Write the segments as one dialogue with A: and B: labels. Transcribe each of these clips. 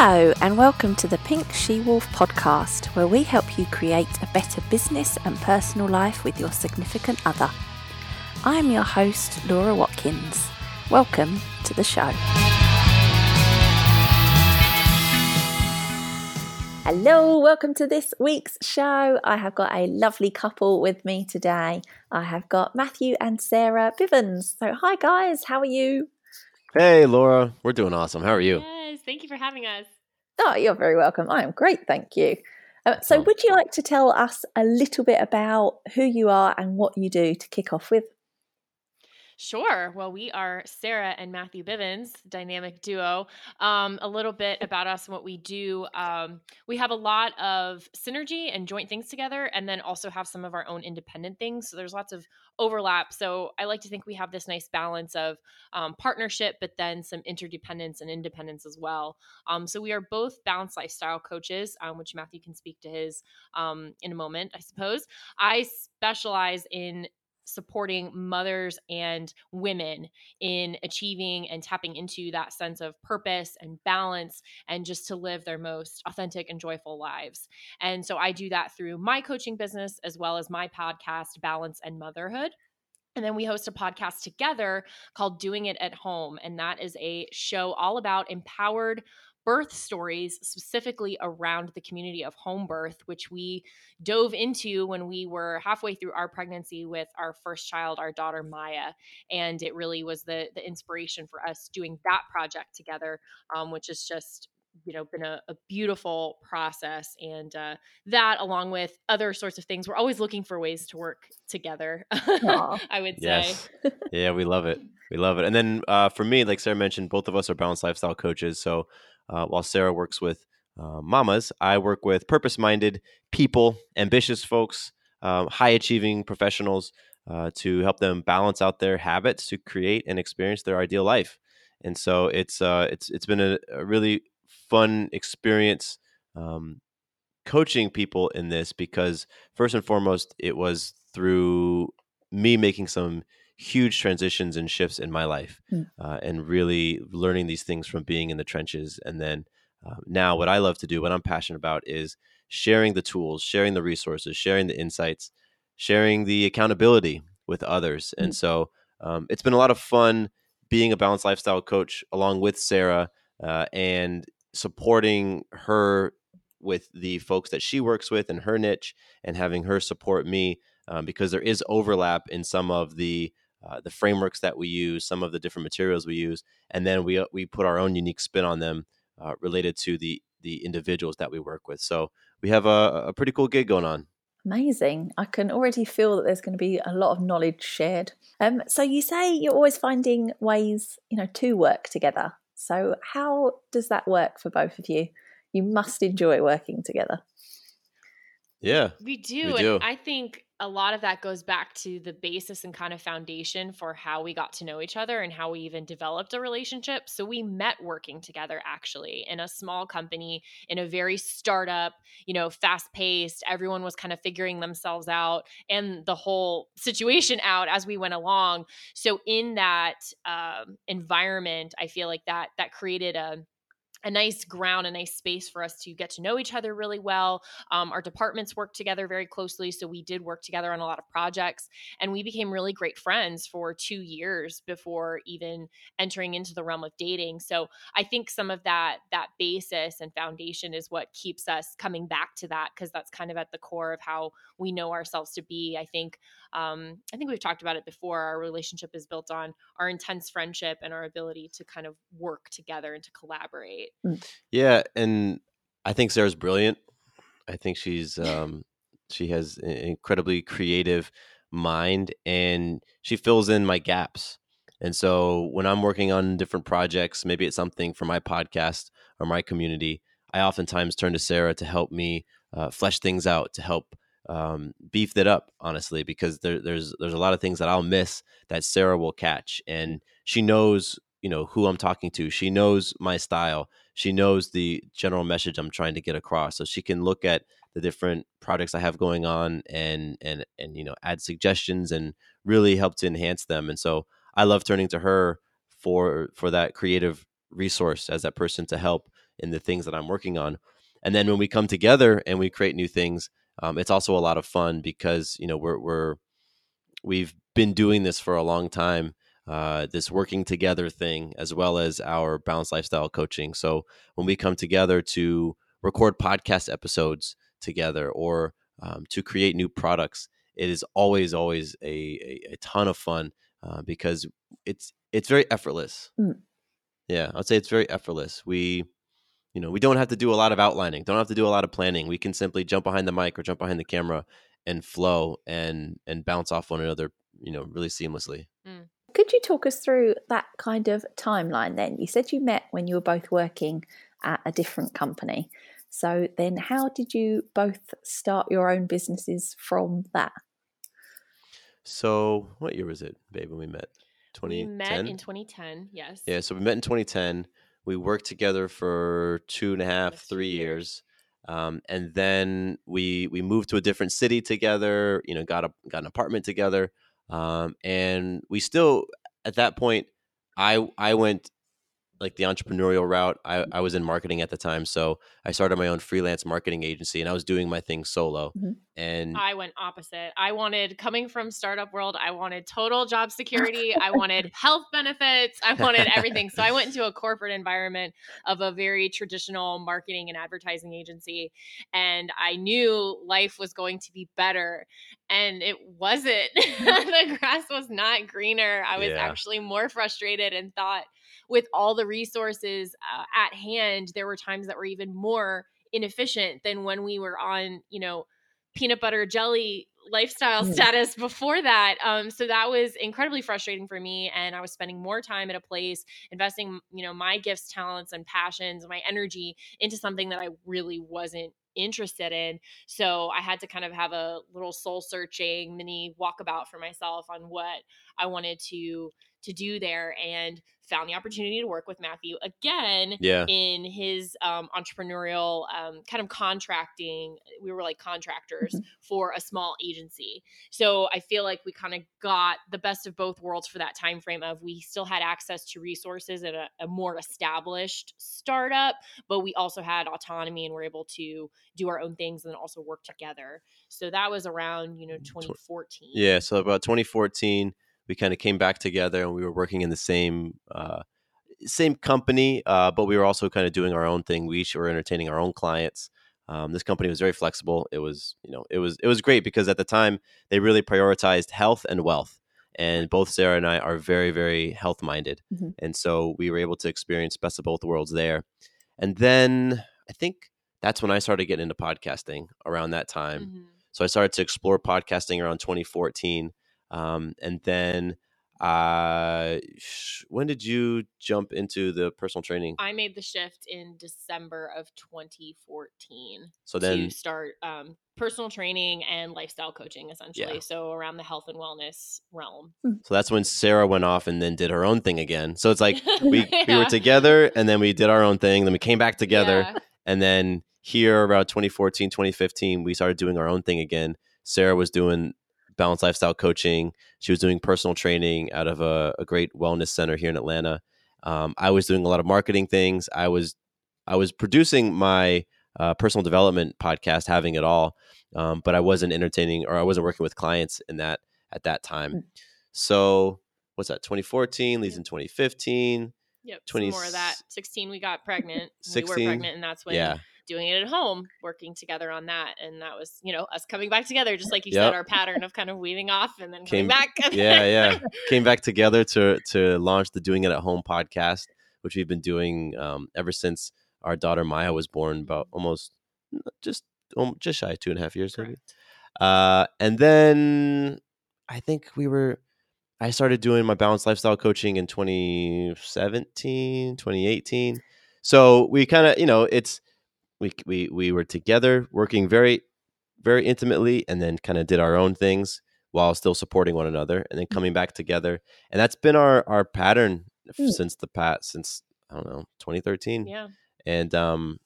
A: Hello, and welcome to the Pink She Wolf podcast, where we help you create a better business and personal life with your significant other. I am your host, Laura Watkins. Welcome to the show. Hello, welcome to this week's show. I have got a lovely couple with me today. I have got Matthew and Sarah Bivens. So, hi guys, how are you?
B: Hey, Laura. We're doing awesome. How are you?
C: Yes, thank you for having us.
A: Oh, you're very welcome. I am great, thank you. Uh, so, would you like to tell us a little bit about who you are and what you do to kick off with?
C: Sure. Well, we are Sarah and Matthew Bivens, dynamic duo. Um, a little bit about us and what we do. Um, we have a lot of synergy and joint things together, and then also have some of our own independent things. So there's lots of overlap. So I like to think we have this nice balance of um, partnership, but then some interdependence and independence as well. Um, so we are both balanced lifestyle coaches, um, which Matthew can speak to his um, in a moment, I suppose. I specialize in supporting mothers and women in achieving and tapping into that sense of purpose and balance and just to live their most authentic and joyful lives. And so I do that through my coaching business as well as my podcast, Balance and Motherhood. And then we host a podcast together called Doing It at Home. And that is a show all about empowered birth stories, specifically around the community of home birth, which we dove into when we were halfway through our pregnancy with our first child, our daughter Maya. And it really was the, the inspiration for us doing that project together, um, which is just you know been a, a beautiful process and uh, that along with other sorts of things we're always looking for ways to work together i would say
B: Yes. Yeah, we love it. We love it. And then uh, for me, like Sarah mentioned, both of us are balanced lifestyle coaches. So uh, while Sarah works with uh, mamas, I work with purpose minded people, ambitious folks, um, high achieving professionals uh, to help them balance out their habits to create and experience their ideal life. And so it's uh, it's it's been a, a really fun experience um, coaching people in this because first and foremost, it was through me making some huge transitions and shifts in my life
A: Mm.
B: uh, and really learning these things from being in the trenches. And then uh, now, what I love to do, what I'm passionate about, is sharing the tools, sharing the resources, sharing the insights, sharing the accountability with others. And
A: Mm.
B: so um, it's been a lot of fun being a balanced lifestyle coach along with Sarah uh, and supporting her with the folks that she works with in her niche and having her support me um, because there is overlap in some of the uh, the frameworks that we use, some of the different materials we use, and then we uh, we put our own unique spin on them uh, related to the the individuals that we work with. So we have a, a pretty cool gig going on.
A: Amazing. I can already feel that there's going to be a lot of knowledge shared. Um, so, you say you're always finding ways, you know, to work together. So, how does that work for both of you? You must enjoy working together.
B: Yeah,
C: We do.
B: do.
C: And I think a lot of that goes back to the basis and kind of foundation for how we got to know each other and how we even developed a relationship. So we met working together actually in a small company, in a very startup, you know, fast paced. Everyone was kind of figuring themselves out and the whole situation out as we went along. So in that um, environment, I feel like that that created a a nice ground, a nice space for us to get to know each other really well. Um, our departments worked together very closely, so we did work together on a lot of projects, and we became really great friends for two years before even entering into the realm of dating. So I think some of that that basis and foundation is what keeps us coming back to that because that's kind of at the core of how we know ourselves to be. I think um, I think we've talked about it before. Our relationship is built on our intense friendship and our ability to kind of work together and to collaborate.
B: Yeah, and I think Sarah's brilliant. I think she's um, she has an incredibly creative mind, and she fills in my gaps. And so when I'm working on different projects, maybe it's something for my podcast or my community, I oftentimes turn to Sarah to help me uh, flesh things out, to help um, beef that up, honestly, because there, there's there's a lot of things that I'll miss that Sarah will catch, and she knows you know who I'm talking to. She knows my style. She knows the general message I'm trying to get across, so she can look at the different projects I have going on and and and you know add suggestions and really help to enhance them. And so I love turning to her for for that creative resource as that person to help in the things that I'm working on. And then when we come together and we create new things, um, it's also a lot of fun because you know we're we're we've been doing this for a long time. Uh, this working together thing, as well as our balanced lifestyle coaching. So when we come together to record podcast episodes together or um, to create new products, it is always always a, a, a ton of fun uh, because it's it's very effortless.
A: Mm.
B: Yeah, I'd say it's very effortless. We you know we don't have to do a lot of outlining, don't have to do a lot of planning. We can simply jump behind the mic or jump behind the camera and flow and and bounce off one another, you know, really seamlessly.
C: Mm.
A: Could you talk us through that kind of timeline then? You said you met when you were both working at a different company. So then how did you both start your own businesses from that?
B: So, what year was it, babe, when we met?
C: We
B: 2010?
C: met in 2010. Yes.
B: Yeah, so we met in 2010. We worked together for two and a half,
C: Almost
B: three
C: years.
B: years. Um, and then we we moved to a different city together. You know, got a got an apartment together. Um, and we still at that point, I I went like the entrepreneurial route. I, I was in marketing at the time, so I started my own freelance marketing agency, and I was doing my thing solo.
A: Mhm.
B: And
C: I went opposite. I wanted coming from startup world, I wanted total job security, I wanted health benefits, I wanted everything. So I went into a corporate environment of a very traditional marketing and advertising agency and I knew life was going to be better and it wasn't. the grass was not greener. I was
B: Yeah.
C: actually more frustrated and thought with all the resources uh, at hand, there were times that were even more inefficient than when we were on, you know, peanut butter jelly lifestyle
A: Mm.
C: status before that. Um, so that was incredibly frustrating for me. And I was spending more time at a place, investing, you know, my gifts, talents, and passions, my energy into something that I really wasn't interested in. So I had to kind of have a little soul searching mini walkabout for myself on what I wanted to to do there and found the opportunity to work with Matthew again
B: yeah,
C: in his um, entrepreneurial um, kind of contracting. We were like contractors
A: Mhm.
C: for a small agency, so I feel like we kind of got the best of both worlds for that time frame. Of we still had access to resources at a, a more established startup, but we also had autonomy and were able to do our own things and also work together. So that was around you know 2014.
B: Yeah, so about 2014, we kind of came back together and we were working in the same uh, same company, uh, but we were also kind of doing our own thing. We each were entertaining our own clients. Um, this company was very flexible. It was, you know, it was it was great because at the time they really prioritized health and wealth, and both Sarah and I are very very health minded,
A: Mhm.
B: and so we were able to experience best of both worlds there. And then I think that's when I started getting into podcasting around that time.
C: Mhm.
B: So I started to explore podcasting around 2014. Um, and then uh, sh- when did you jump into the personal training?
C: I made the shift in December of 2014
B: So then,
C: to start um, personal training and lifestyle coaching, essentially.
B: Yeah.
C: So around the health and wellness realm.
B: so that's when Sarah went off and then did her own thing again. So it's like we, we were together and then we did our own thing. Then we came back together.
C: Yeah.
B: And then here around 2014, 2015, we started doing our own thing again. Sarah was doing balanced lifestyle coaching. She was doing personal training out of a, a great wellness center here in Atlanta. Um, I was doing a lot of marketing things. I was I was producing my uh, personal development podcast, having it all, um, but I wasn't entertaining or I wasn't working with clients in that at that time.
A: Mm.
B: So what's that? 2014 leads
C: Yep.
B: in 2015.
C: Yep.
B: 20
C: Some more of that. 16, we got pregnant. we
B: 16,
C: were pregnant, and that's when
B: Yeah,
C: doing it at home, working together on that. And that was, you know, us coming back together, just like you
B: Yep.
C: said, our pattern of kind of weaving off and then
B: Came-
C: coming back.
B: yeah, yeah. Came back together to to launch the Doing It at Home podcast, which we've been doing um, ever since our daughter Maya was born, about almost just um, just shy of two and a half years, maybe. Uh, and then I think we were. I started doing my balanced lifestyle coaching in 2017, 2018. So we kind of, you know, it's we we we were together working very very intimately and then kind of did our own things while still supporting one another and then coming back together. And that's been our our pattern
A: Mm.
B: since the past since I don't know, 2013
C: Yeah.
B: and um,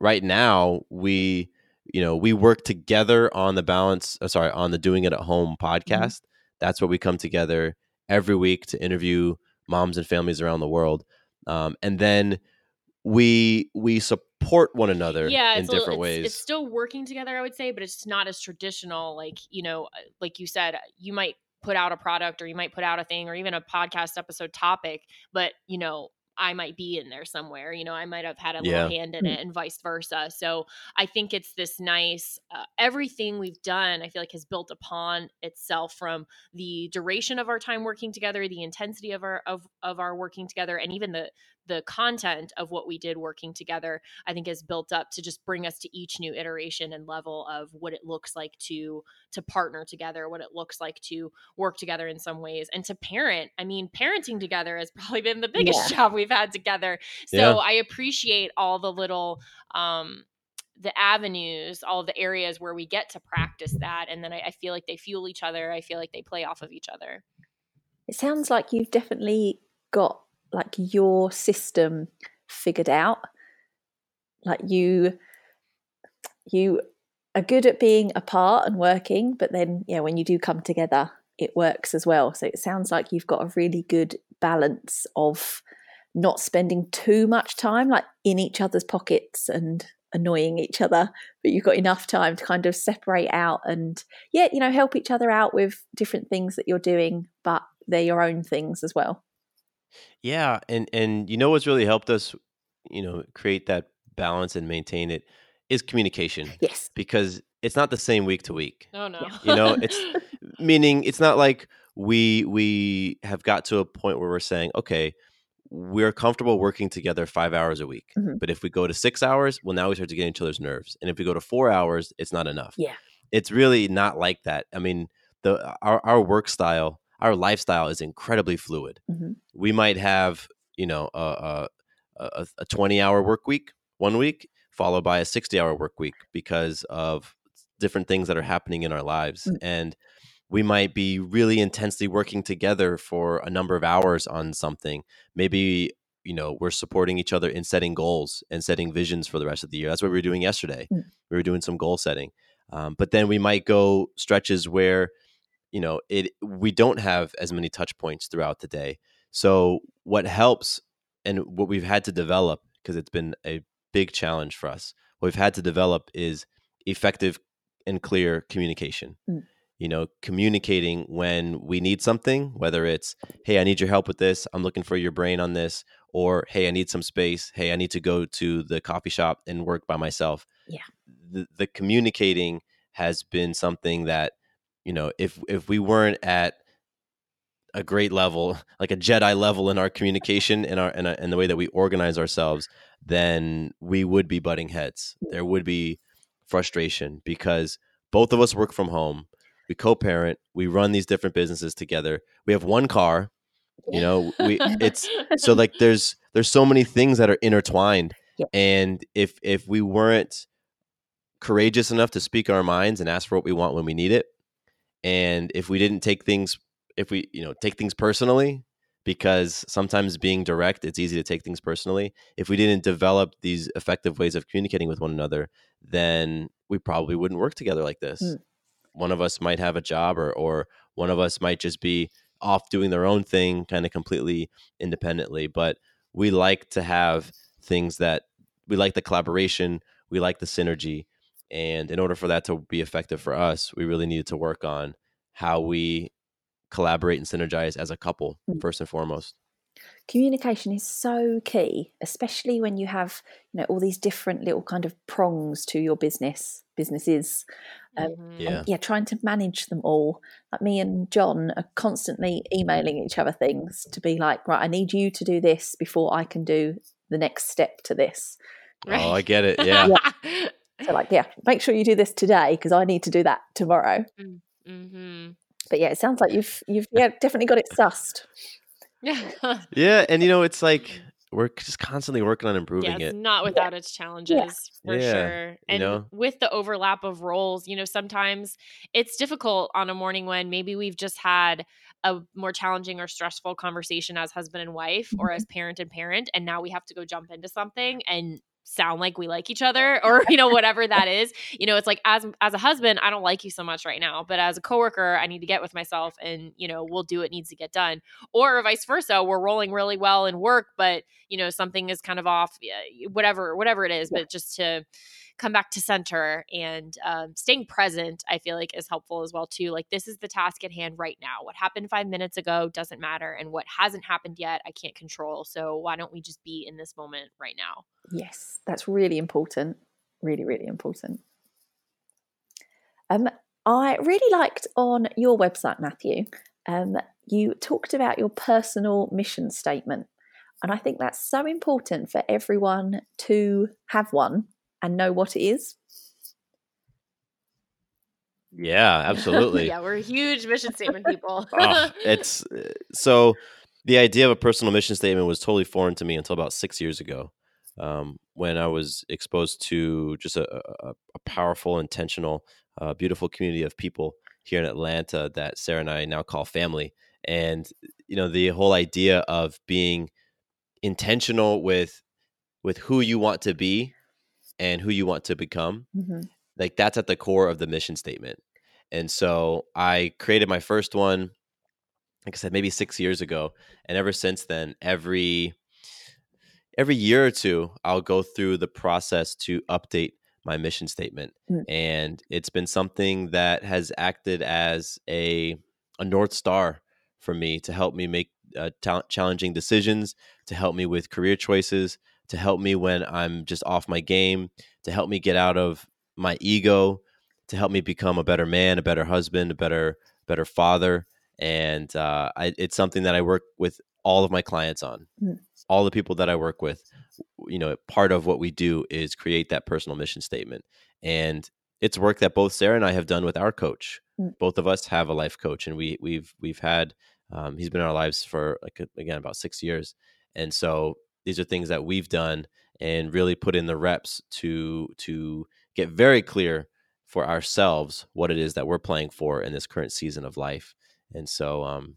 B: right now we you know we work together on the balance uh, sorry on the doing it at home podcast that's where we come together every week to interview moms and families around the world um, and then we we sup- support one another
C: yeah,
B: in
C: it's a little-
B: different
C: it's-
B: ways.
C: It's still working together, I would say, but it's not as traditional. Like you know, uh, like you said, you might put out a product or you might put out a thing or even a podcast episode topic, but you know. I might be in there somewhere, you know, I might have had a
B: Yeah.
C: little hand in
A: Mm.
C: it and vice versa. So I think it's this nice, uh, everything we've done, I feel like has built upon itself from the duration of our time working together, the intensity of our, of, of our working together, and even the, the content of what we did working together I think has built up to just bring us to each new iteration and level of what it looks like to to partner together, what it looks like to work together in some ways, and to parent. I mean, parenting together has probably been the biggest
A: Yeah.
C: job we've had together. So
B: Yeah.
C: I appreciate all the little um the avenues, all the areas where we get to practice that. And then I, I feel like they fuel each other. I feel like they play off of each other.
A: It sounds like you've definitely got like your system figured out. Like you you are good at being apart and working, but then yeah, when you do come together, it works as well. So it sounds like you've got a really good balance of not spending too much time like in each other's pockets and annoying each other, but you've got enough time to kind of separate out and yeah, you know, help each other out with different things that you're doing, but they're your own things as well.
B: Yeah, and and you know what's really helped us, you know, create that balance and maintain it is communication
A: Yes.
B: because it's not the same week to week.
C: Oh no.
B: You know, it's meaning it's not like we we have got to a point where we're saying, okay, we're comfortable working together five hours a week.
A: Mhm.
B: But if we go to six hours, well, now we start to get each other's nerves. And if we go to four hours, it's not enough.
A: Yeah.
B: It's really not like that. I mean, the our, our work style, our lifestyle is incredibly fluid.
A: Mhm.
B: We might have, you know, a, a, a, a 20 hour work week one week, followed by a 60 hour work week because of different things that are happening in our lives.
A: Mm.
B: And we might be really intensely working together for a number of hours on something. Maybe, you know, we're supporting each other in setting goals and setting visions for the rest of the year. That's what we were doing yesterday.
A: Mm.
B: We were doing some goal setting. Um, but then we might go stretches where, you know, it we don't have as many touch points throughout the day. So what helps and what we've had to develop, because it's been a big challenge for us, what we've had to develop is effective and clear communication.
A: Mm.
B: You know, communicating when we need something, whether it's, hey, I need your help with this, I'm looking for your brain on this, or hey, I need some space, hey, I need to go to the coffee shop and work by myself.
A: Yeah.
B: The, the communicating has been something that, you know, if if we weren't at a great level, like a Jedi level in our communication and our uh, and, the way that we organize ourselves, then we would be butting heads. There would be frustration because both of us work from home. We co-parent. We run these different businesses together. We have one car. You know, we it's so like there's there's so many things that are intertwined.
A: Yeah.
B: And if if we weren't courageous enough to speak our minds and ask for what we want when we need it, and if we didn't take things if we you know take things personally because sometimes being direct it's easy to take things personally if we didn't develop these effective ways of communicating with one another then we probably wouldn't work together like this
A: Mm.
B: one of us might have a job or or one of us might just be off doing their own thing kind of completely independently but we like to have things that we like the collaboration we like the synergy and in order for that to be effective for us we really needed to work on how we collaborate and synergize as a couple
A: Mm.
B: first and foremost
A: communication is so key especially when you have you know all these different little kind of prongs to your business businesses um.
B: Yeah.
A: and yeah trying to manage them all like me and john are constantly emailing each other things to be like right i need you to do this before i can do the next step to this
B: oh i get it yeah
A: so like yeah make sure you do this today because i need to do that tomorrow
C: hmm
A: but yeah it sounds like you've you've yeah definitely got it sussed
C: Yeah.
B: yeah and you know it's like we're just constantly working on improving
C: yeah, it's
B: it
C: not without its challenges for
B: Yeah,
C: sure. And
B: know?
C: with the overlap of roles, you know, sometimes it's difficult on a morning when maybe we've just had a more challenging or stressful conversation as husband and wife or
B: Mm-hmm.
C: as parent and parent and now we have to go jump into something and sound like we like each other or you know whatever that is. You know it's like as as a husband i don't like you so much right now but as a coworker i need to get with myself and you know we'll do what needs to get done. Or vice versa we're rolling really well in work but you know something is kind of off whatever whatever it is but just to come back to center and um, staying present i feel like is helpful as well too like this is the task at hand right now. What happened five minutes ago doesn't matter and what hasn't happened yet i can't control so why don't we just be in this moment right now?
A: Yes that's really important really really important. Um i really liked on your website matthew um you talked about your personal mission statement and I think that's so important for everyone to have one and know what it is?
B: Yeah, absolutely.
C: yeah, we're huge mission statement people.
B: oh, it's uh, so the idea of a personal mission statement was totally foreign to me until about six years ago, um, when I was exposed to just a, a, a powerful, intentional, uh, beautiful community of people here in Atlanta that Sarah and I now call family. And you know, the whole idea of being intentional with with who you want to be and who you want to become. Mm-hmm. Like that's at the core of the mission statement. And so I created my first one, like I said, maybe six years ago. And ever since then, every every year or two, I'll go through the process to update my mission statement. Mm. And it's been something that has acted as a a north star for me to help me make uh, ta- challenging decisions, to help me with career choices, to help me when I'm just off my game, to help me get out of my ego, to help me become a better man, a better husband, a better better father. And uh, I, it's something that I work with all of my clients on. Mm. All the people that I work with, you know, part of what we do is create that personal mission statement. And it's work that both Sarah and I have done with our coach. Mm. Both of us have a life coach, and we we've we've had um, he's been in our lives for like again about six years, and so these are things that we've done and really put in the reps to to get very clear for ourselves what it is that we're playing for in this current season of life. And so um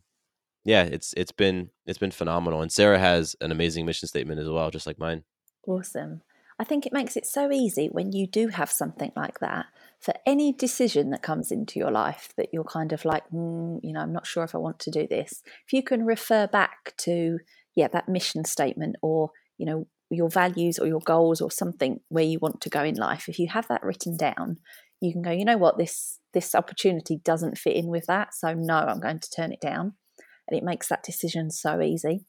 B: yeah, it's it's been it's been phenomenal. And Sarah has an amazing mission statement as well, just like mine.
A: Awesome. I think it makes it so easy when you do have something like that for any decision that comes into your life that you're kind of like, mm, you know, I'm not sure if I want to do this. If you can refer back to yeah, that mission statement or, you know, your values or your goals or something where you want to go in life, if you have that written down, you can go, you know what, this this opportunity doesn't fit in with that. So no, I'm going to turn it down. And it makes that decision so easy.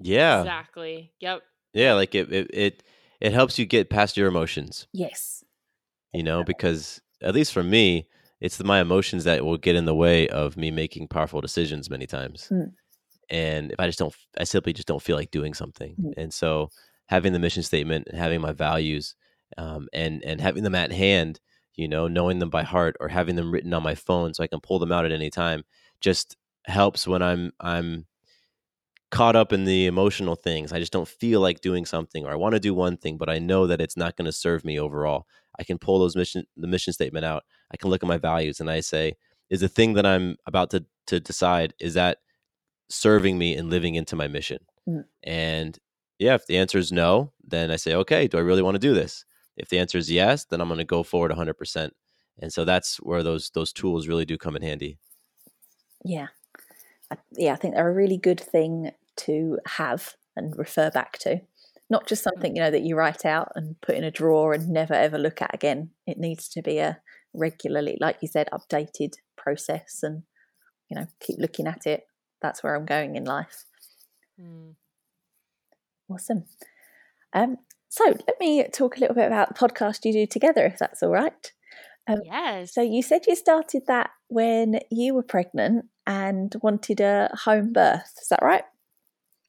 B: Yeah.
C: Exactly. Yep.
B: Yeah, like it it it, it helps you get past your emotions.
A: Yes.
B: You know, because at least for me, it's the, my emotions that will get in the way of me making powerful decisions many times. Mm and if I just don't, I simply just don't feel like doing something. Mm-hmm. And so having the mission statement and having my values, um, and and having them at hand, you know, knowing them by heart or having them written on my phone so I can pull them out at any time, just helps when I'm I'm caught up in the emotional things. I just don't feel like doing something or I want to do one thing, but I know that it's not going to serve me overall. I can pull those mission the mission statement out. I can look at my values and I say, is the thing that I'm about to to decide is that serving me and living into my mission? Mm. And yeah, if the answer is no, then I say, okay, do I really want to do this? If the answer is yes, then I'm going to go forward 100%. And so that's where those those tools really do come in handy.
A: Yeah. I, yeah, I think they're a really good thing to have and refer back to. Not just something, you know, that you write out and put in a drawer and never ever look at again. It needs to be a regularly, like you said, updated process and, you know, keep looking at it that's where I'm going in life. Mm. Awesome. Um, so let me talk a little bit about the podcast you do together, if that's all right.
C: Um, yes.
A: So you said you started that when you were pregnant and wanted a home birth. Is that right?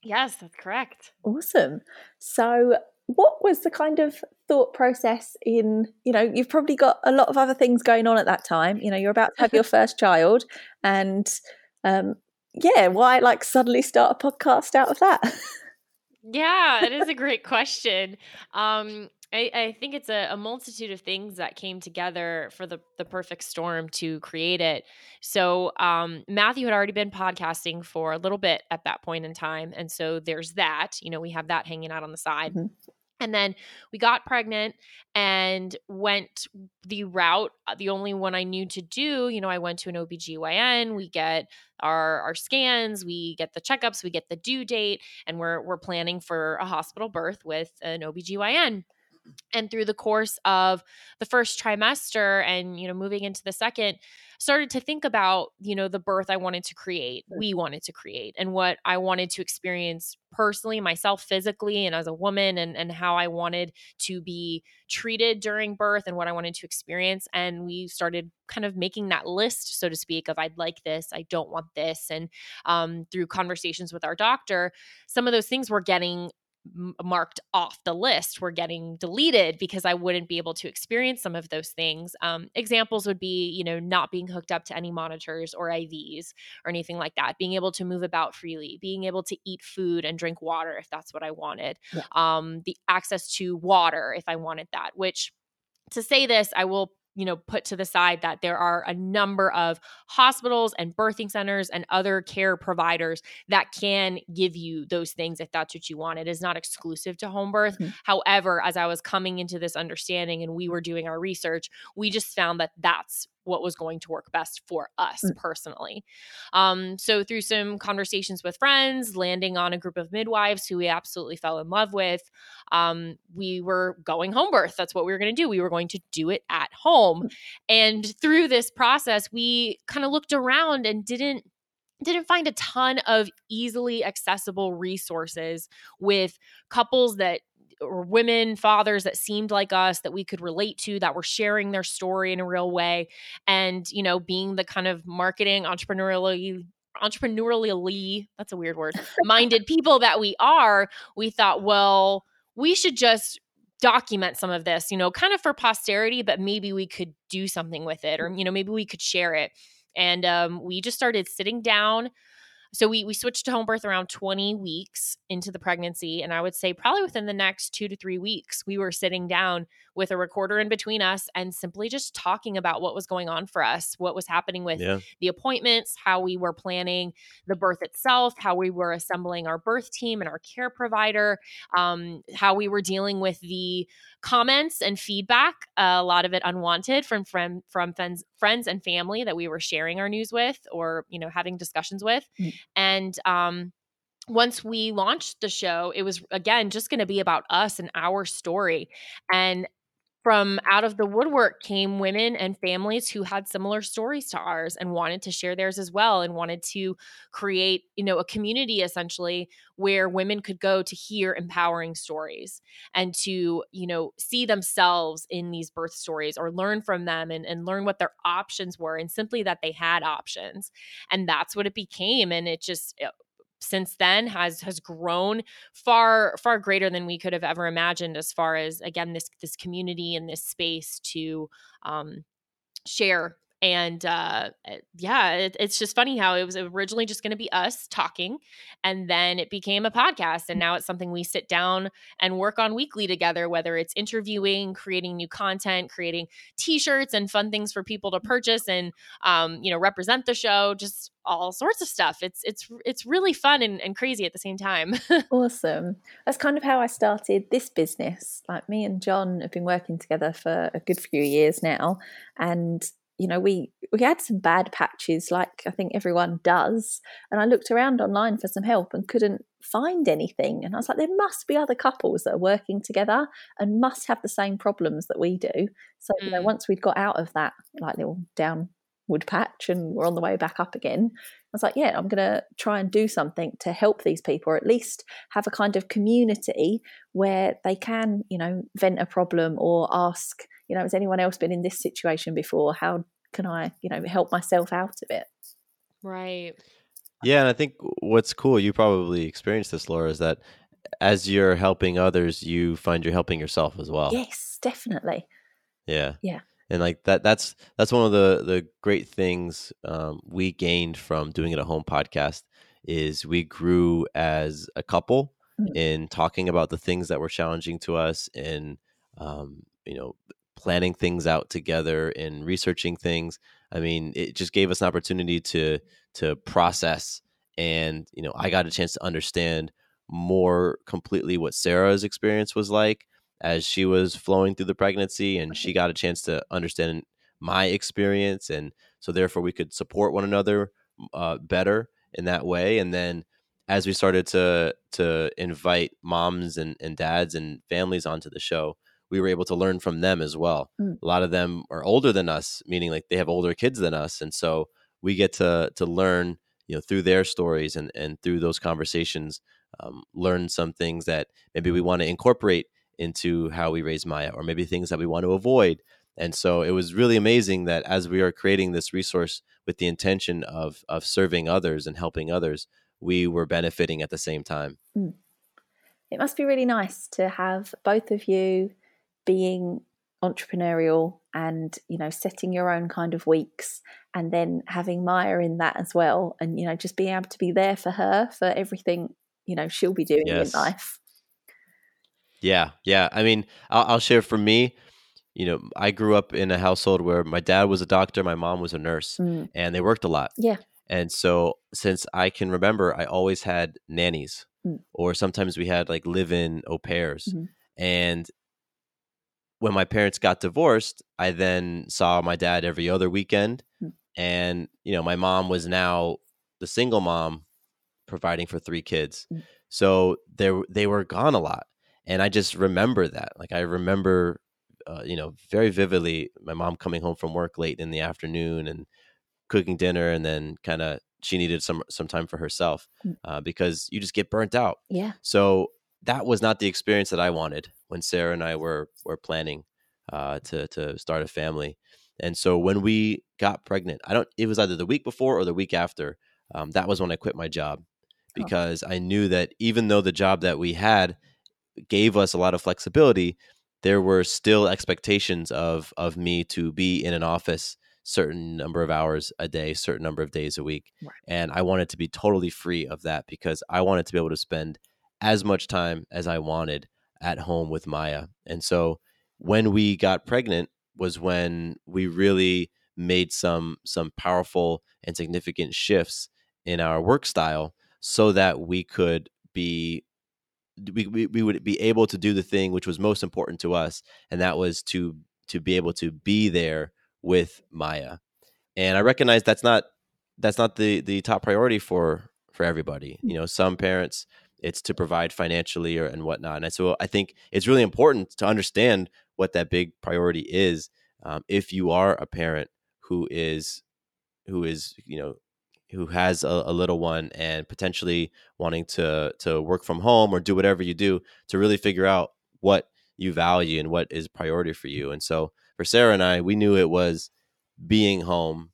C: Yes, that's correct.
A: Awesome. So what was the kind of thought process in you know you've probably got a lot of other things going on at that time you know you're about to have your first child and um, yeah, why like suddenly start a podcast out of that?
C: yeah, it is a great question. Um, I, I, think it's a, a, multitude of things that came together for the, the perfect storm to create it. So, um, Matthew had already been podcasting for a little bit at that point in time. And so there's that, you know, we have that hanging out on the side. Mm-hmm. And then we got pregnant and went the route, uh, the only one I knew to do. You know, I went to an OBGYN, we get our our scans, we get the checkups, we get the due date, and we're we're planning for a hospital birth with an OBGYN and through the course of the first trimester and you know moving into the second started to think about you know the birth i wanted to create we wanted to create and what i wanted to experience personally myself physically and as a woman and and how i wanted to be treated during birth and what i wanted to experience and we started kind of making that list so to speak of i'd like this i don't want this and um, through conversations with our doctor some of those things were getting marked off the list were getting deleted because I wouldn't be able to experience some of those things. Um, examples would be, you know, not being hooked up to any monitors or IVs or anything like that, being able to move about freely, being able to eat food and drink water if that's what I wanted, yeah. um, the access to water if I wanted that, which to say this, I will you know put to the side that there are a number of hospitals and birthing centers and other care providers that can give you those things if that's what you want it is not exclusive to home birth mm-hmm. however as i was coming into this understanding and we were doing our research we just found that that's what was going to work best for us mm. personally. Um, so, through some conversations with friends, landing on a group of midwives who we absolutely fell in love with, um, we were going home birth. That's what we were going to do. We were going to do it at home. Mm. And through this process, we kind of looked around and didn't didn't find a ton of easily accessible resources with couples that or women fathers that seemed like us that we could relate to that were sharing their story in a real way and you know being the kind of marketing entrepreneurially entrepreneurially that's a weird word minded people that we are we thought well we should just document some of this you know kind of for posterity but maybe we could do something with it or you know maybe we could share it. And um, we just started sitting down so we we switched to home birth around 20 weeks into the pregnancy and I would say probably within the next 2 to 3 weeks we were sitting down with a recorder in between us and simply just talking about what was going on for us, what was happening with yeah. the appointments, how we were planning the birth itself, how we were assembling our birth team and our care provider, um, how we were dealing with the comments and feedback, uh, a lot of it unwanted from from from friends friends and family that we were sharing our news with or you know having discussions with, mm. and um, once we launched the show, it was again just going to be about us and our story. And from out of the woodwork came women and families who had similar stories to ours and wanted to share theirs as well and wanted to create you know a community essentially where women could go to hear empowering stories and to you know see themselves in these birth stories or learn from them and, and learn what their options were and simply that they had options. And that's what it became. And it just uh, since then has has grown far far greater than we could have ever imagined as far as again this this community and this space to um, share and uh, eh, yeah it, it's just funny how it was originally just going to be us talking and then it became a podcast and now it's something we sit down and work on weekly together whether it's interviewing creating new content creating t-shirts and fun things for people to purchase and um, you know represent the show just all sorts of stuff. It's it's it's really fun and, and crazy at the same time.
A: Awesome. That's kind of how i started this business. Like me and john have been working together for a good few years now and you know we we had some bad patches like i think everyone does. And i looked around online for some help and couldn't find anything. And i was like there must be other couples that are working together and must have the same problems that we do. So you know mm. once we'd got out of that like little downward patch and we're on the way back up again i was like yeah i'm going to try and do something to help these people or at least have a kind of community where they can you know vent a problem or ask you know, has anyone else been in this situation before? How can I, you know, help myself out of it?
C: Right.
B: Yeah, and I think what's cool, you probably experienced this, Laura, is that as you're helping others, you find you're helping yourself as well.
A: Yes, definitely.
B: Yeah.
A: Yeah.
B: And like that that's that's one of the the great things um, we gained from doing it at home podcast is we grew as a couple mm-hmm. in talking about the things that were challenging to us and um, you know planning things out together and researching things. I mean, it just gave us an opportunity to to process and you know, I got a chance to understand more completely what Sarah's experience was like as she was flowing through the pregnancy and she got a chance to understand my experience and so therefore we could support one another uh, better in that way and then as we started to to invite moms and, and dads and families onto the show we were able to learn from them as well mm. a lot of them are older than us meaning like they have older kids than us and so we get to to learn you know through their stories and and through those conversations um, learn some things that maybe we want to incorporate into how we raise Maya, or maybe things that we want to avoid. And so it was really amazing that as we are creating this resource with the intention of of serving others and helping others, we were benefiting at the same time. Mm.
A: It must be really nice to have both of you being entrepreneurial and you know setting your own kind of weeks and then having Maya in that as well and you know just being able to be there for her for everything you know she'll be doing yes. in life
B: yeah, yeah. I mean, I'll, I'll share for me. You know, I grew up in a household where my dad was a doctor, my mom was a nurse, mm. and they worked a lot.
A: Yeah.
B: And so, since I can remember, I always had nannies, mm. or sometimes we had like live-in au pairs. Mm-hmm. And when my parents got divorced, I then saw my dad every other weekend, mm. and you know, my mom was now the single mom providing for three kids. Mm. So they they were gone a lot and I just remember that. Like I remember, uh, you know, very vividly my mom coming home from work late in the afternoon and cooking dinner, and then kind of she needed some some time for herself mm. uh, because you just get burnt out.
A: Yeah.
B: So that was not the experience that I wanted when Sarah and I were were planning uh, to to start a family. And so when we got pregnant, I don't. It was either the week before or the week after. Um, that was when I quit my job because oh. I knew that even though the job that we had gave us a lot of flexibility, there were still expectations of of me to be in an office certain number of hours a day, certain number of days a week. Right. And I wanted to be totally free of that because I wanted to be able to spend as much time as I wanted at home with Maya. And so when we got pregnant was when we really made some some powerful and significant shifts in our work style so that we could be we, we, we would be able to do the thing which was most important to us and that was to to be able to be there with maya and i recognize that's not that's not the the top priority for for everybody you know some parents it's to provide financially or and whatnot and so i think it's really important to understand what that big priority is um, if you are a parent who is who is you know who has a, a, little one and potentially wanting to to work from home or do whatever you do to really figure out what you value and what is priority for you. And so for Sarah and I, we knew it was being home,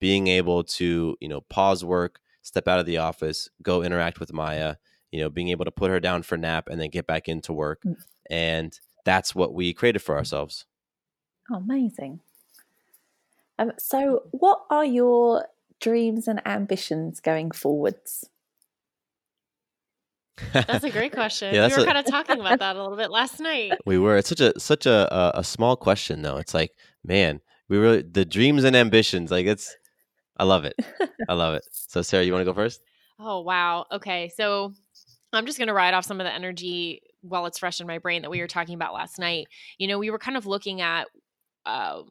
B: being able to, you know, pause work, step out of the office, go interact with Maya, you know, being able to put her down for nap and then get back into work. Mm. And that's what we created for ourselves.
A: Oh, amazing. Um, so, what are your dreams and ambitions going forwards?
C: That's a great question. yeah, we were a... kind of talking about that a little bit last night.
B: We were. It's such a such a a small question though. It's like, man, we really the dreams and ambitions. Like it's, I love it. I love it. So Sarah, you want to go first?
C: Oh wow. Okay, so I'm just gonna ride off some of the energy while it's fresh in my brain that we were talking about last night. You know, we were kind of looking at uh,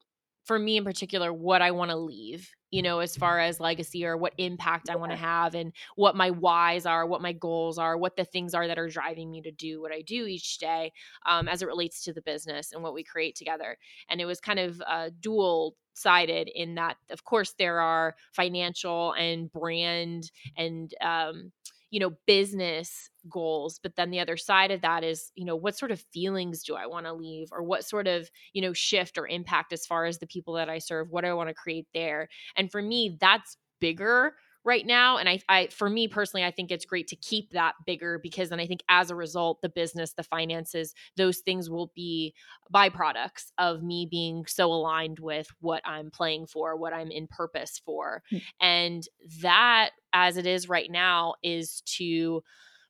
C: for me in particular what I want to leave, you know, as far as legacy or what impact I want to have and what my whys are, what my goals are, what the things are that are driving me to do what I do each day um, as it relates to the business and what we create together. And it was kind of uh, dual sided in that, of course, there are financial and brand and, um, you know business goals but then the other side of that is you know what sort of feelings do i want to leave or what sort of you know shift or impact as far as the people that i serve what do i want to create there? And for me that's bigger right now and I, I for me personally i think it's great to keep that bigger because then i think as a result the business the finances those things will be byproducts of me being so aligned with what i'm playing for what i'm in purpose for mm-hmm. and that as it is right now is to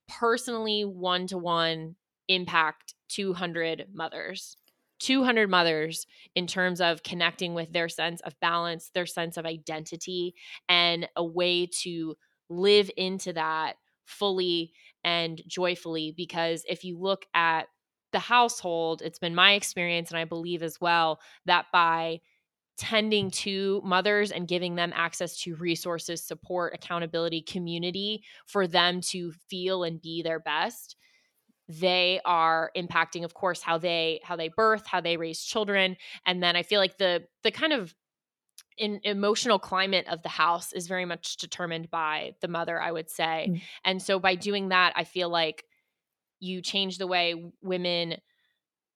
C: personally one to one impact 200 mothers 200 mothers in terms of connecting with their sense of balance, their sense of identity, and a way to live into that fully and joyfully because if you look at the household it's been my experience and i believe as well that by tending to mothers and giving them access to resources support accountability community for them to feel and be their best they are impacting of course how they how they birth how they raise children and then i feel like the the kind of in emotional climate of the house is very much determined by the mother i would say mm. and so by doing that i feel like you change the way women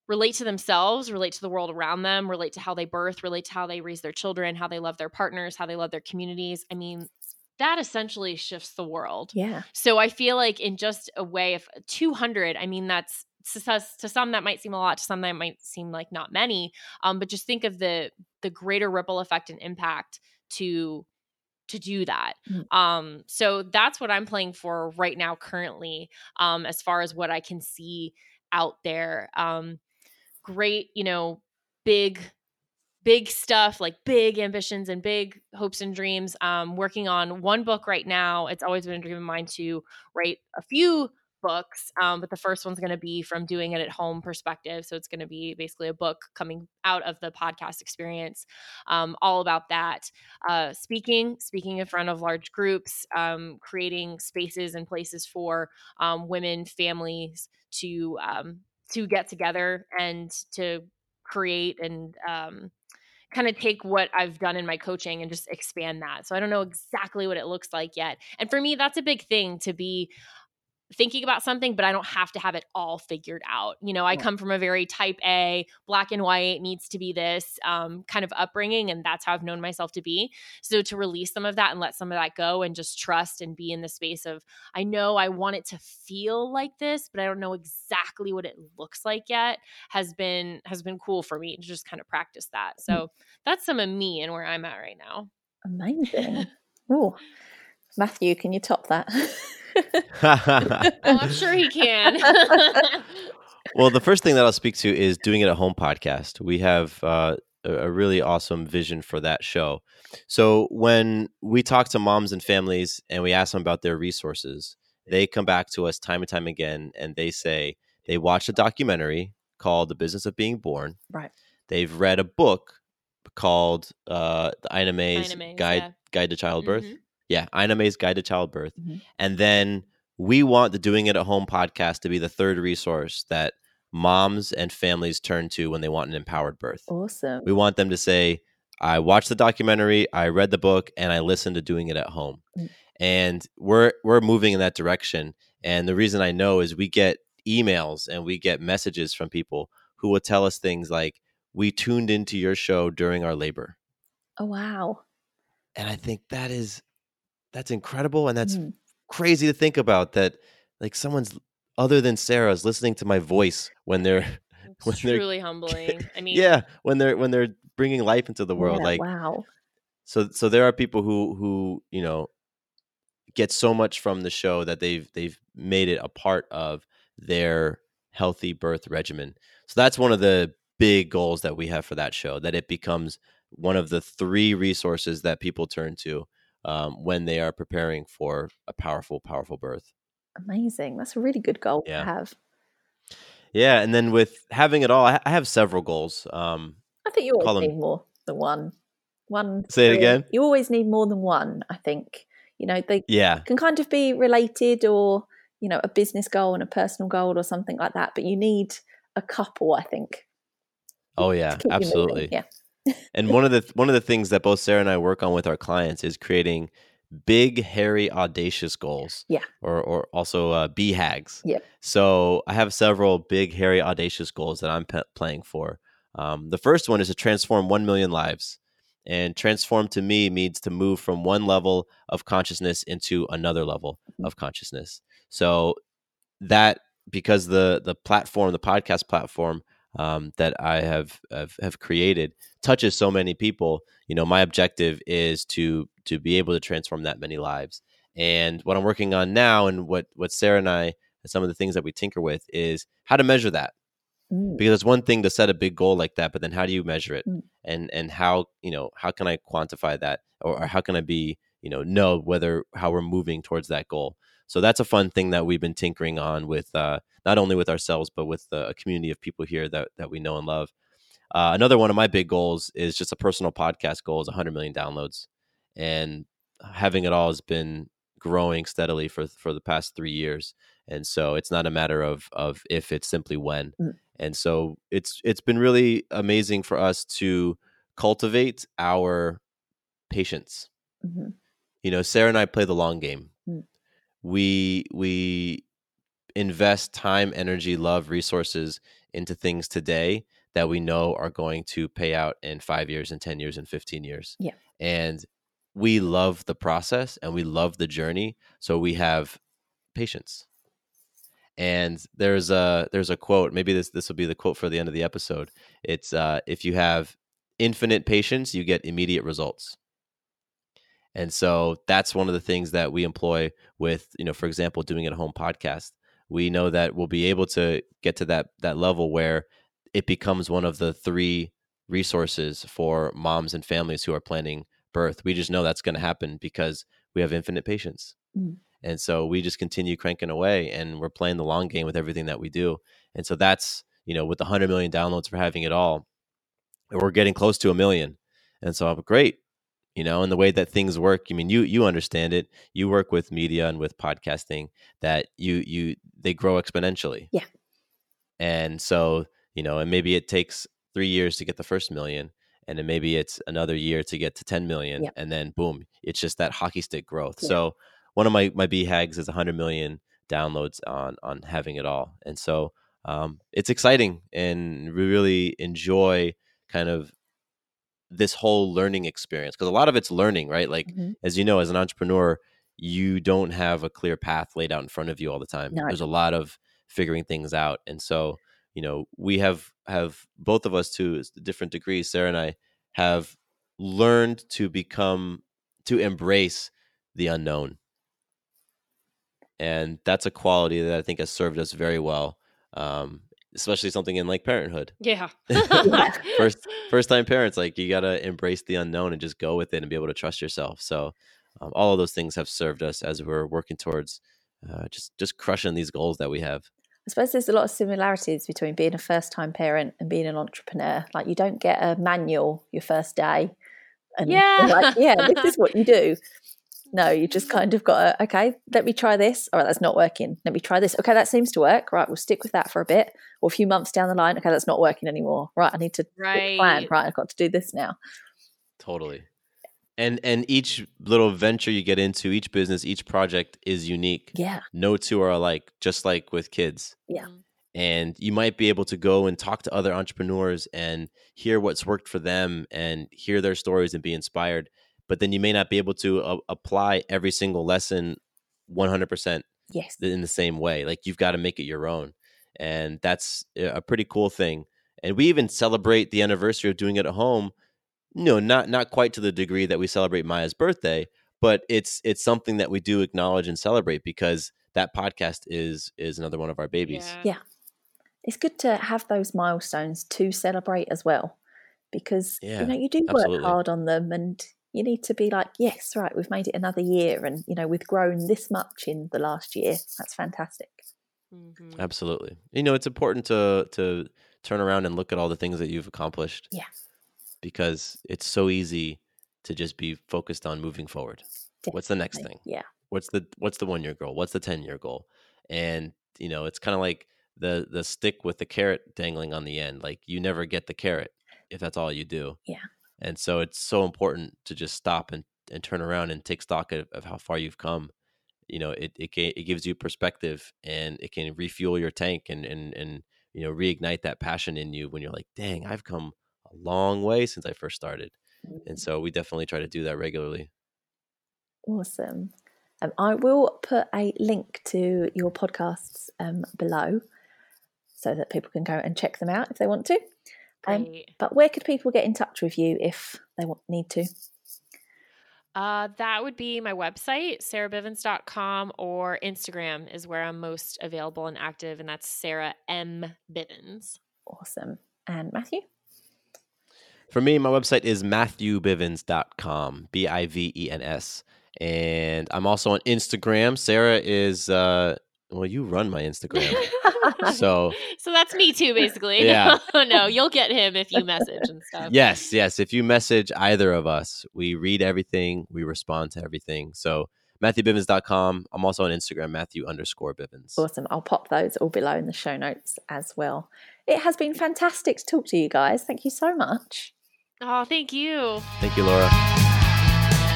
C: relate to themselves relate to the world around them relate to how they birth relate to how they raise their children how they love their partners how they love their communities i mean that essentially shifts the world.
A: Yeah.
C: So I feel like in just a way of 200, I mean that's to, to some that might seem a lot, to some that might seem like not many. Um, but just think of the the greater ripple effect and impact to to do that. Mm-hmm. Um, so that's what I'm playing for right now, currently, um, as far as what I can see out there. Um, great, you know, big big stuff like big ambitions and big hopes and dreams um, working on one book right now. It's always been a dream of mine to write a few books um, but the first one's going to be from doing it at home perspective so it's going to be basically a book coming out of the podcast experience um, all about that. Uh, speaking speaking in front of large groups um, creating spaces and places for um, women families to um, to get together and to create and um, kind of take what I've done in my coaching and just expand that. So I don't know exactly what it looks like yet. And for me, that's a big thing to be thinking about something, but I don't have to have it all figured out. You know, I come from a very type A, black and white, needs to be this um, kind of upbringing, and that's how I've known myself to be. So to release some of that and let some of that go and just trust and be in the space of, I know I want it to feel like this, but I don't know exactly what it looks like yet, has been has been cool for me to just kind of practice that. Mm. So that's some of me and where I'm at right now.
A: Amazing. Oh, Matthew, can you top that?
C: oh, I'm sure he can.
B: well, the first thing that I'll speak to is doing it at home podcast. We have uh, a really awesome vision for that show. So when we talk to moms and families and we ask them about their resources, they come back to us time and time again and they say they watched a documentary called The Business of Being Born.
A: Right.
B: They've read a book called uh, The Ina May's, Guide yeah. Guide to Childbirth. Mm-hmm. Yeah, Ina May's Guide to Childbirth. Mm-hmm. And then we want the Doing It at Home podcast to be the third resource that moms and families turn to when they want an empowered birth.
A: Awesome.
B: We want them to say, I watched the documentary, I read the book, and I listened to Doing It at Home. Mm-hmm. And we're we're moving in that direction. And the reason I know is we get emails and we get messages from people who will tell us things like, We tuned into your show during our labor.
A: Oh wow.
B: And I think that is that's incredible and that's mm. crazy to think about that like someone's other than Sarah's listening to my voice when they're
C: it's when truly they're, humbling. I mean,
B: yeah, when they're when they're bringing life into the world,
A: yeah,
B: like
A: wow.
B: So so there are people who who you know get so much from the show that they've they've made it a part of their healthy birth regimen. So that's one of the big goals that we have for that show that it becomes one of the three resources that people turn to um, when they are preparing for a powerful, powerful birth.
A: Amazing. That's a really good goal yeah. to have.
B: Yeah, and then with having it all, I have several goals. Um,
A: I think you always need them... more than one. One.
B: Say it again.
A: You always need more than one. I think you know they
B: yeah
A: can kind of be related, or you know, a business goal and a personal goal, or something like that. But you need a couple. I think.
B: Oh yeah, absolutely.
A: Yeah
B: and one of the one of the things that both Sarah and I work on with our clients is creating big, hairy, audacious goals.
A: Yeah.
B: Or or also uh, BHAGs.
A: Yeah.
B: So I have several big, hairy, audacious goals that I'm pe- playing for. Um, the first one is to transform one million lives. And transform to me means to move from one level of consciousness into another level mm-hmm. of consciousness. So that because the the platform, the podcast platform, um, that I have, have, have created touches so many people. You know, my objective is to to be able to transform that many lives. And what I'm working on now, and what what Sarah and I, some of the things that we tinker with, is how to measure that. Mm. Because it's one thing to set a big goal like that, but then how do you measure it? Mm. And and how you know how can I quantify that, or, or how can I be you know know whether how we're moving towards that goal so that's a fun thing that we've been tinkering on with uh, not only with ourselves but with a community of people here that that we know and love uh, another one of my big goals is just a personal podcast goal is 100 million downloads and having it all has been growing steadily for for the past three years and so it's not a matter of of if it's simply when mm. and so it's it's been really amazing for us to cultivate our patience mm-hmm. you know sarah and i play the long game. We we invest time energy love resources into things today that we know are going to pay out in five years and 10 years and 15 years.
A: Yeah.
B: And we love the process and we love the journey so we have patience. And there's a there's a quote maybe this this will be the quote for the end of the episode. It's uh if you have infinite patience you get immediate results and so that's one of the things that we employ with you know for example doing a home podcast we know that we'll be able to get to that that level where it becomes one of the three resources for moms and families who are planning birth we just know that's going to happen because we have infinite patience mm. And so we just continue cranking away and we're playing the long game with everything that we do. And so that's, you know, with the 100 million downloads for having it all, we're getting close to a million. And so I'm great, you know, and the way that things work, I mean, you you understand it. You work with media and with podcasting that you you they grow exponentially.
A: Yeah.
B: And so, you know, and maybe it takes 3 years to get the first million and then maybe it's another year to get to 10 million yeah. and then boom, it's just that hockey stick growth. Yeah. So one of my my hags is 100 million downloads on on having it all, and so um, it's exciting, and we really enjoy kind of this whole learning experience because a lot of it's learning, right? Like mm-hmm. as you know, as an entrepreneur, you don't have a clear path laid out in front of you all the time. No. There's a lot of figuring things out, and so you know we have have both of us to different degrees. Sarah and I have learned to become to embrace the unknown and that's a quality that I think has served us very well. Um, especially something in like parenthood.
C: Yeah.
B: first first time parents, like you gotta embrace the unknown and just go with it and be able to trust yourself. So um, all of those things have served us as we're working towards uh, just just crushing these goals that we have.
A: I suppose there's a lot of similarities between being a first time parent and being an entrepreneur. Like you don't get a manual your first day.
C: And yeah.
A: Like, yeah, this is what you do. No, you just kind of got to, okay, let me try this. All right, that's not working. Let me try this. Okay, that seems to work. Right, we'll stick with that for a bit. Or a few months down the line, okay, that's not working anymore. Right, I need to right. plan. Right, I've got to do this now.
B: Totally. And and each little venture you get into, each business, each project is unique.
A: Yeah.
B: No two are alike, just like with kids.
A: Yeah. Mm-hmm.
B: And you might be able to go and talk to other entrepreneurs and hear what's worked for them and hear their stories and be inspired but then you may not be able to uh, apply every single lesson 100%
A: yes
B: in the same way like you've got to make it your own and that's a pretty cool thing and we even celebrate the anniversary of doing it at home no not not quite to the degree that we celebrate maya's birthday but it's it's something that we do acknowledge and celebrate because that podcast is is another one of our babies
A: yeah, yeah. it's good to have those milestones to celebrate as well because yeah, you know you do work absolutely. hard on them and you need to be like, yes, right, we've made it another year, and you know we've grown this much in the last year. That's fantastic.
B: Mm-hmm. Absolutely. You know, it's important to to turn around and look at all the things that you've accomplished.
A: Yeah.
B: Because it's so easy to just be focused on moving forward. Definitely. What's the next thing?
A: Yeah.
B: What's the what's the one year goal? What's the ten year goal? And you know, it's kind of like the the stick with the carrot dangling on the end. Like you never get the carrot if that's all you do.
A: Yeah.
B: And so it's so important to just stop and, and turn around and take stock of, of how far you've come. You know, it, it, it gives you perspective and it can refuel your tank and, and, and, you know, reignite that passion in you when you're like, dang, I've come a long way since I first started. And mm-hmm. so we definitely try to do that regularly.
A: Awesome. Um, I will put a link to your podcasts um, below so that people can go and check them out if they want to. Um, but where could people get in touch with you if they want, need to?
C: Uh, that would be my website, sarahbivens.com, or Instagram is where I'm most available and active, and that's Sarah M. Bivens.
A: Awesome. And Matthew?
B: For me, my website is matthewbivens.com, B I V E N S. And I'm also on Instagram. Sarah is, uh, well, you run my Instagram. so,
C: so that's me too, basically.
B: Yeah.
C: Oh, no, you'll get him if you message and stuff.
B: yes, yes. If you message either of us, we read everything, we respond to everything. So, MatthewBivens.com. I'm also on Instagram, Matthew underscore Bivens.
A: Awesome. I'll pop those all below in the show notes as well. It has been fantastic to talk to you guys. Thank you so much.
C: Oh, thank you.
B: Thank you, Laura.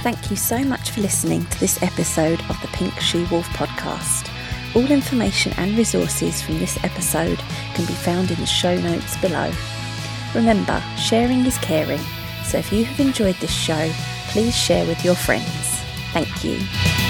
A: Thank you so much for listening to this episode of the Pink She Wolf podcast. All information and resources from this episode can be found in the show notes below. Remember, sharing is caring, so if you have enjoyed this show, please share with your friends. Thank you.